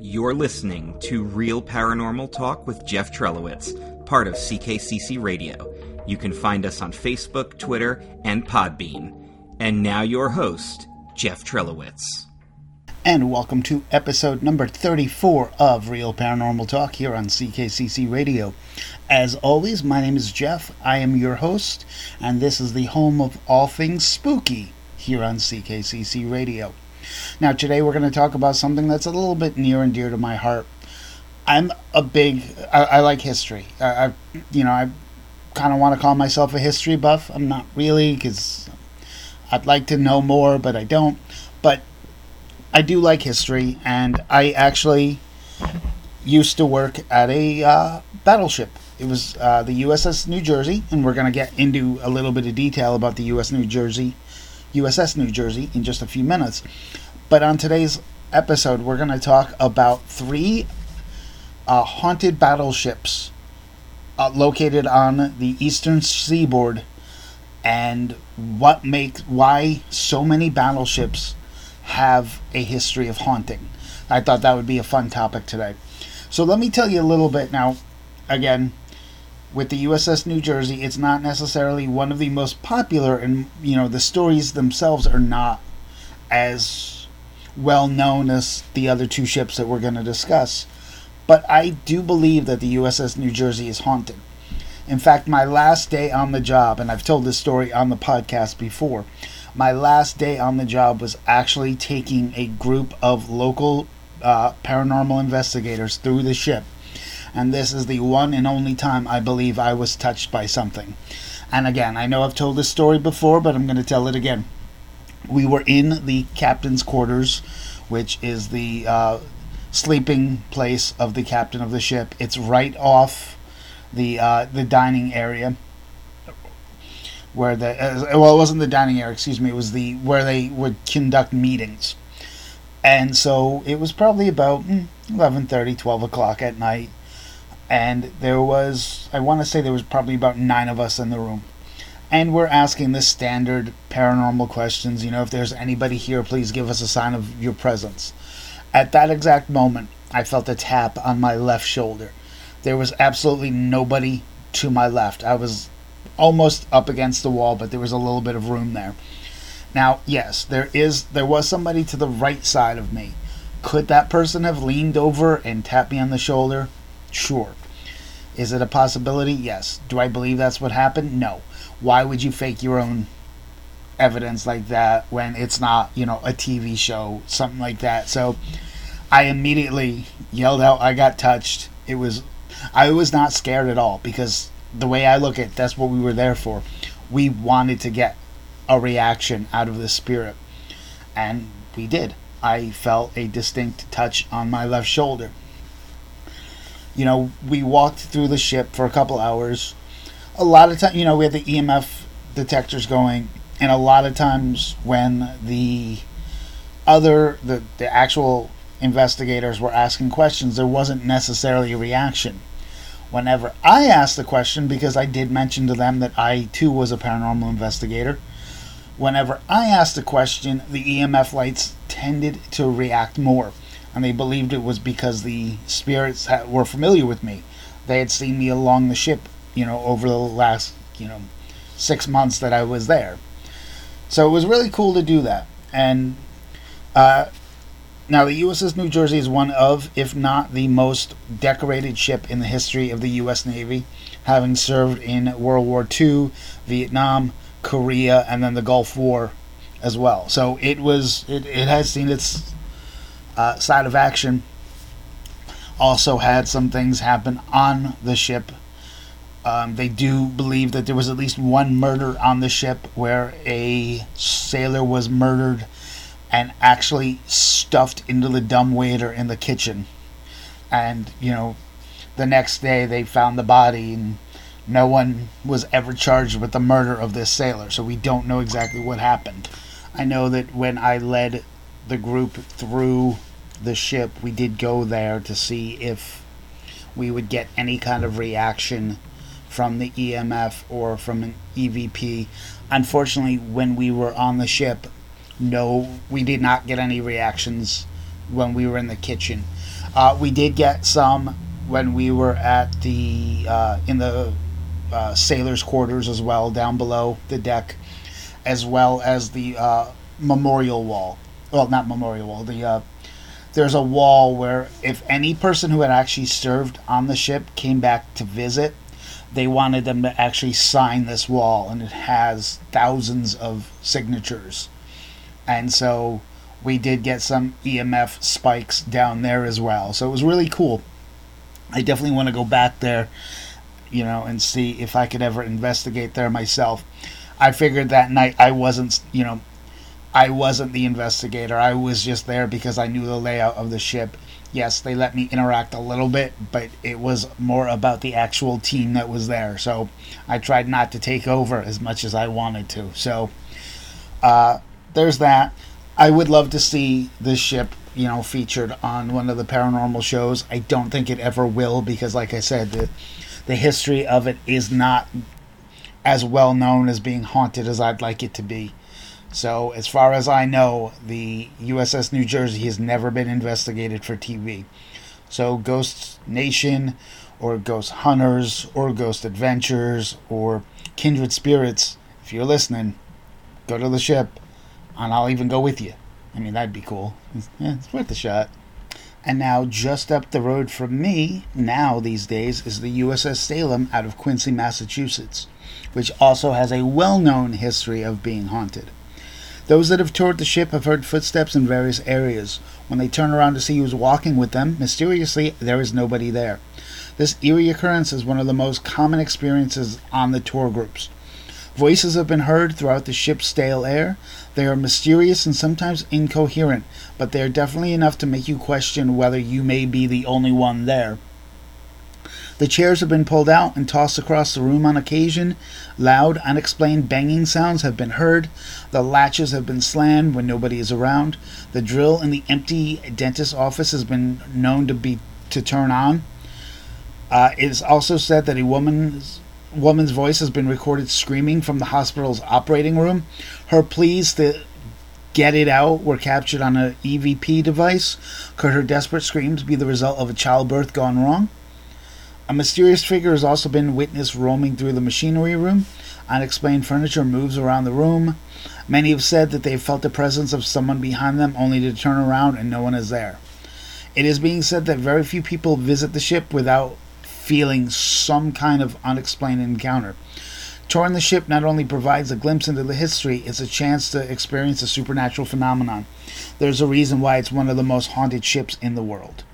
You're listening to Real Paranormal Talk with Jeff Trelowitz, part of CKCC Radio. You can find us on Facebook, Twitter, and Podbean. And now your host, Jeff Trelowitz. And welcome to episode number 34 of Real Paranormal Talk here on CKCC Radio. As always, my name is Jeff. I am your host, and this is the home of all things spooky here on CKCC Radio. Now, today we're going to talk about something that's a little bit near and dear to my heart. I'm a big, I, I like history. I, I, you know, I kind of want to call myself a history buff. I'm not really, because I'd like to know more, but I don't. But I do like history, and I actually used to work at a uh, battleship. It was uh, the USS New Jersey, and we're going to get into a little bit of detail about the US New Jersey USS New Jersey in just a few minutes. But on today's episode, we're going to talk about three uh, haunted battleships uh, located on the eastern seaboard and what makes why so many battleships have a history of haunting. I thought that would be a fun topic today. So let me tell you a little bit now. Again, with the USS New Jersey, it's not necessarily one of the most popular, and you know the stories themselves are not as well known as the other two ships that we're going to discuss. But I do believe that the USS New Jersey is haunted. In fact, my last day on the job, and I've told this story on the podcast before, my last day on the job was actually taking a group of local uh, paranormal investigators through the ship and this is the one and only time I believe I was touched by something. And again, I know I've told this story before, but I'm going to tell it again. We were in the captain's quarters, which is the uh, sleeping place of the captain of the ship. It's right off the uh, the dining area where the uh, well, it wasn't the dining area. Excuse me. It was the where they would conduct meetings. And so it was probably about 11:30, hmm, 12 o'clock at night and there was I want to say there was probably about nine of us in the room. And we're asking the standard paranormal questions, you know, if there's anybody here, please give us a sign of your presence. At that exact moment, I felt a tap on my left shoulder. There was absolutely nobody to my left. I was almost up against the wall, but there was a little bit of room there. Now, yes, there is there was somebody to the right side of me. Could that person have leaned over and tapped me on the shoulder? Sure. Is it a possibility? Yes. Do I believe that's what happened? No. Why would you fake your own evidence like that when it's not, you know, a TV show, something like that? So I immediately yelled out, I got touched. It was, I was not scared at all because the way I look at it, that's what we were there for. We wanted to get a reaction out of the spirit. And we did. I felt a distinct touch on my left shoulder you know, we walked through the ship for a couple hours. A lot of time, you know, we had the EMF detectors going, and a lot of times when the other the the actual investigators were asking questions, there wasn't necessarily a reaction. Whenever I asked the question, because I did mention to them that I too was a paranormal investigator, whenever I asked a question, the EMF lights tended to react more and they believed it was because the spirits had, were familiar with me. They had seen me along the ship, you know, over the last, you know, six months that I was there. So it was really cool to do that. And uh, now the USS New Jersey is one of, if not the most decorated ship in the history of the U.S. Navy, having served in World War II, Vietnam, Korea, and then the Gulf War as well. So it was, it, it has seen its uh, side of action also had some things happen on the ship. Um, they do believe that there was at least one murder on the ship where a sailor was murdered and actually stuffed into the dumbwaiter in the kitchen. And, you know, the next day they found the body and no one was ever charged with the murder of this sailor, so we don't know exactly what happened. I know that when I led the group through the ship, we did go there to see if we would get any kind of reaction from the EMF or from an EVP. Unfortunately, when we were on the ship, no, we did not get any reactions when we were in the kitchen. Uh, we did get some when we were at the uh, in the uh, sailors' quarters as well, down below the deck, as well as the uh, memorial wall. Well, not memorial wall. The uh, there's a wall where if any person who had actually served on the ship came back to visit, they wanted them to actually sign this wall, and it has thousands of signatures. And so we did get some EMF spikes down there as well. So it was really cool. I definitely want to go back there, you know, and see if I could ever investigate there myself. I figured that night I wasn't, you know, I wasn't the investigator. I was just there because I knew the layout of the ship. Yes, they let me interact a little bit, but it was more about the actual team that was there. So I tried not to take over as much as I wanted to. So uh, there's that. I would love to see this ship, you know, featured on one of the paranormal shows. I don't think it ever will because, like I said, the the history of it is not as well known as being haunted as I'd like it to be. So, as far as I know, the USS New Jersey has never been investigated for TV. So, Ghost Nation, or Ghost Hunters, or Ghost Adventures, or Kindred Spirits, if you're listening, go to the ship, and I'll even go with you. I mean, that'd be cool. It's worth a shot. And now, just up the road from me, now these days, is the USS Salem out of Quincy, Massachusetts, which also has a well known history of being haunted. Those that have toured the ship have heard footsteps in various areas. When they turn around to see who's walking with them, mysteriously, there is nobody there. This eerie occurrence is one of the most common experiences on the tour groups. Voices have been heard throughout the ship's stale air. They are mysterious and sometimes incoherent, but they are definitely enough to make you question whether you may be the only one there. The chairs have been pulled out and tossed across the room on occasion. Loud, unexplained banging sounds have been heard. The latches have been slammed when nobody is around. The drill in the empty dentist's office has been known to be to turn on. Uh, it is also said that a woman's woman's voice has been recorded screaming from the hospital's operating room. Her pleas to get it out were captured on an EVP device. Could her desperate screams be the result of a childbirth gone wrong? A mysterious figure has also been witnessed roaming through the machinery room. Unexplained furniture moves around the room. Many have said that they have felt the presence of someone behind them only to turn around and no one is there. It is being said that very few people visit the ship without feeling some kind of unexplained encounter. Touring the ship not only provides a glimpse into the history, it's a chance to experience a supernatural phenomenon. There's a reason why it's one of the most haunted ships in the world.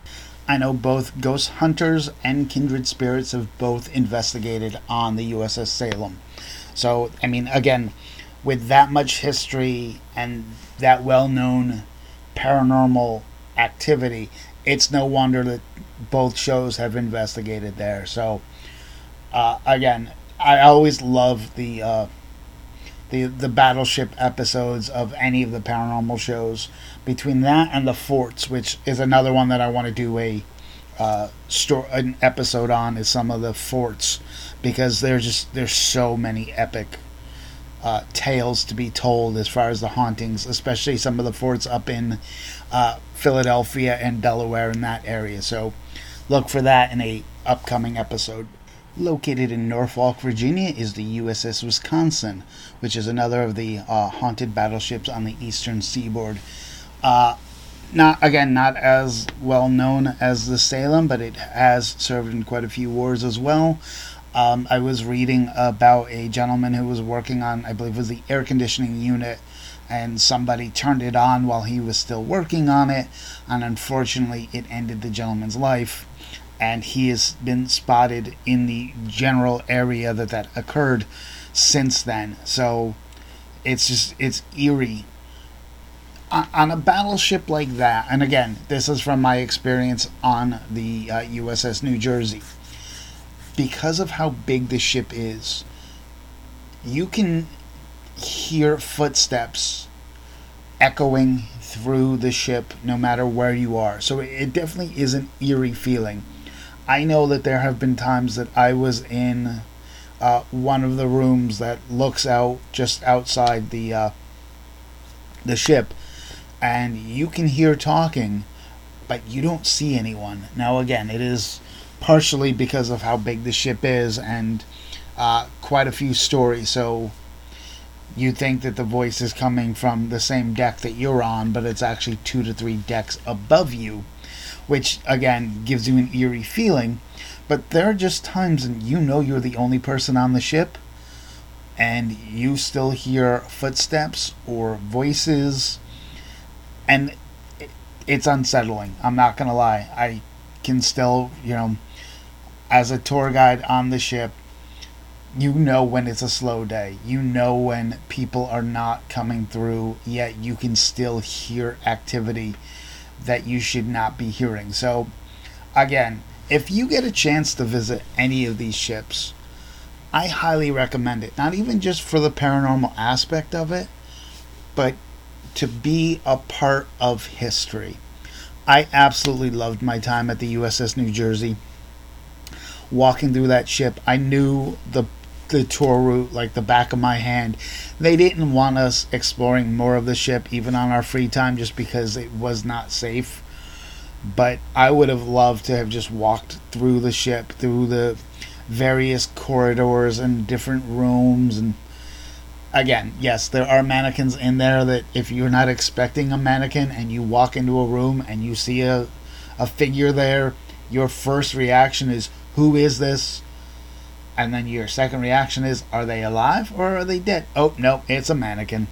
I know both ghost hunters and kindred spirits have both investigated on the USS Salem. So, I mean, again, with that much history and that well known paranormal activity, it's no wonder that both shows have investigated there. So, uh, again, I always love the uh, the the battleship episodes of any of the paranormal shows. Between that and the forts, which is another one that I want to do a uh, store an episode on, is some of the forts because there's just there's so many epic uh, tales to be told as far as the hauntings, especially some of the forts up in uh, Philadelphia and Delaware in that area. So look for that in a upcoming episode. Located in Norfolk, Virginia, is the USS Wisconsin, which is another of the uh, haunted battleships on the eastern seaboard. Uh, not again, not as well known as the Salem, but it has served in quite a few wars as well. Um, I was reading about a gentleman who was working on, I believe, was the air conditioning unit, and somebody turned it on while he was still working on it, and unfortunately, it ended the gentleman's life and he has been spotted in the general area that that occurred since then. So it's just it's eerie. On a battleship like that, and again, this is from my experience on the uh, USS New Jersey. Because of how big the ship is, you can hear footsteps echoing through the ship no matter where you are. So it definitely is an eerie feeling. I know that there have been times that I was in uh, one of the rooms that looks out just outside the uh, the ship, and you can hear talking but you don't see anyone. Now, again, it is partially because of how big the ship is and uh, quite a few stories. So you think that the voice is coming from the same deck that you're on, but it's actually two to three decks above you, which again gives you an eerie feeling. But there are just times and you know you're the only person on the ship, and you still hear footsteps or voices, and it's unsettling. I'm not gonna lie. I can still, you know, as a tour guide on the ship, you know when it's a slow day. You know when people are not coming through, yet you can still hear activity that you should not be hearing. So, again, if you get a chance to visit any of these ships, I highly recommend it. Not even just for the paranormal aspect of it, but to be a part of history. I absolutely loved my time at the USS New Jersey. Walking through that ship, I knew the the tour route like the back of my hand. They didn't want us exploring more of the ship even on our free time just because it was not safe. But I would have loved to have just walked through the ship, through the various corridors and different rooms and again, yes, there are mannequins in there that if you're not expecting a mannequin and you walk into a room and you see a, a figure there, your first reaction is, Who is this? And then your second reaction is, Are they alive or are they dead? Oh, no, it's a mannequin.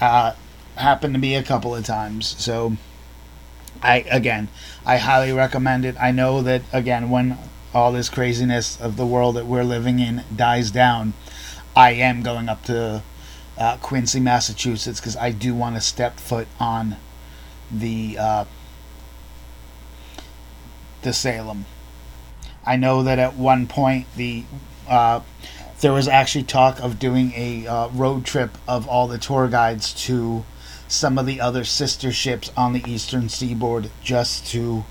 Uh, happened to me a couple of times. So, I again, I highly recommend it. I know that, again, when all this craziness of the world that we're living in dies down, I am going up to uh, Quincy, Massachusetts, because I do want to step foot on the uh, the Salem. I know that at one point the uh, there was actually talk of doing a uh, road trip of all the tour guides to some of the other sister ships on the eastern seaboard just to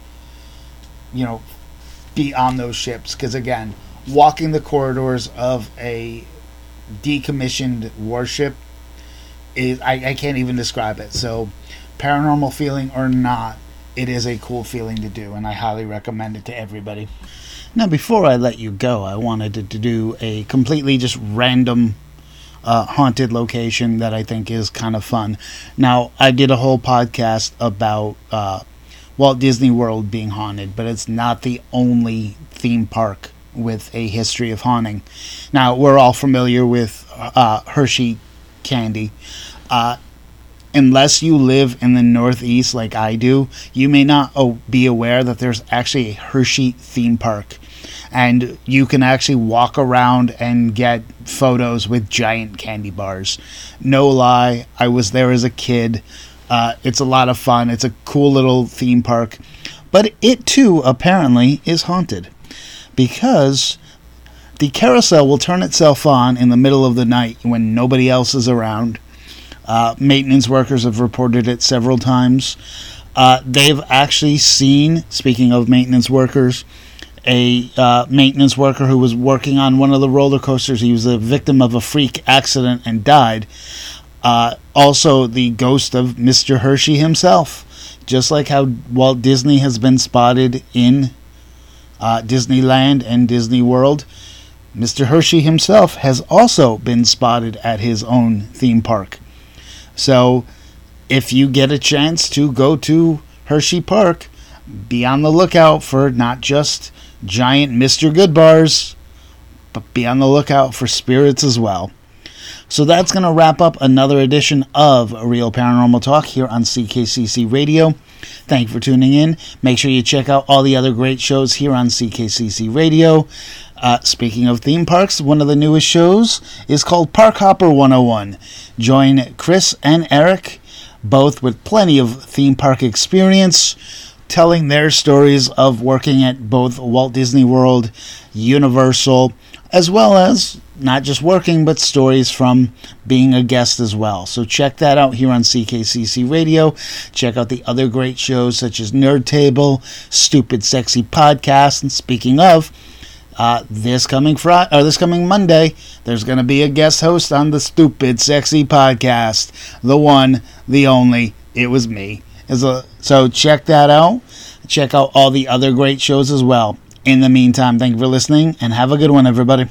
you know be on those ships because again walking the corridors of a decommissioned warship is I, I can't even describe it. So paranormal feeling or not, it is a cool feeling to do and I highly recommend it to everybody. Now before I let you go, I wanted to, to do a completely just random uh, haunted location that I think is kind of fun. Now I did a whole podcast about uh, Walt Disney World being haunted, but it's not the only theme park with a history of haunting. Now, we're all familiar with uh, Hershey candy. Uh, unless you live in the Northeast like I do, you may not oh, be aware that there's actually a Hershey theme park. And you can actually walk around and get photos with giant candy bars. No lie, I was there as a kid. Uh, it's a lot of fun. It's a cool little theme park. But it too, apparently, is haunted because the carousel will turn itself on in the middle of the night when nobody else is around. Uh, maintenance workers have reported it several times. Uh, they've actually seen, speaking of maintenance workers, a uh, maintenance worker who was working on one of the roller coasters. He was a victim of a freak accident and died. Uh, also, the ghost of Mr. Hershey himself. Just like how Walt Disney has been spotted in uh, Disneyland and Disney World. Mr. Hershey himself has also been spotted at his own theme park. So, if you get a chance to go to Hershey Park, be on the lookout for not just giant Mr. Goodbars, but be on the lookout for spirits as well. So that's going to wrap up another edition of Real Paranormal Talk here on CKCC Radio. Thank you for tuning in. Make sure you check out all the other great shows here on CKCC Radio. Uh, speaking of theme parks, one of the newest shows is called Park Hopper 101. Join Chris and Eric, both with plenty of theme park experience, telling their stories of working at both Walt Disney World, Universal, as well as not just working, but stories from being a guest as well. So check that out here on CKCC Radio. Check out the other great shows such as Nerd Table, Stupid Sexy Podcast, and speaking of, uh, this coming Friday or this coming Monday, there's going to be a guest host on the Stupid Sexy Podcast. The one, the only, it was me. A, so check that out. check out all the other great shows as well. In the meantime, thank you for listening and have a good one, everybody.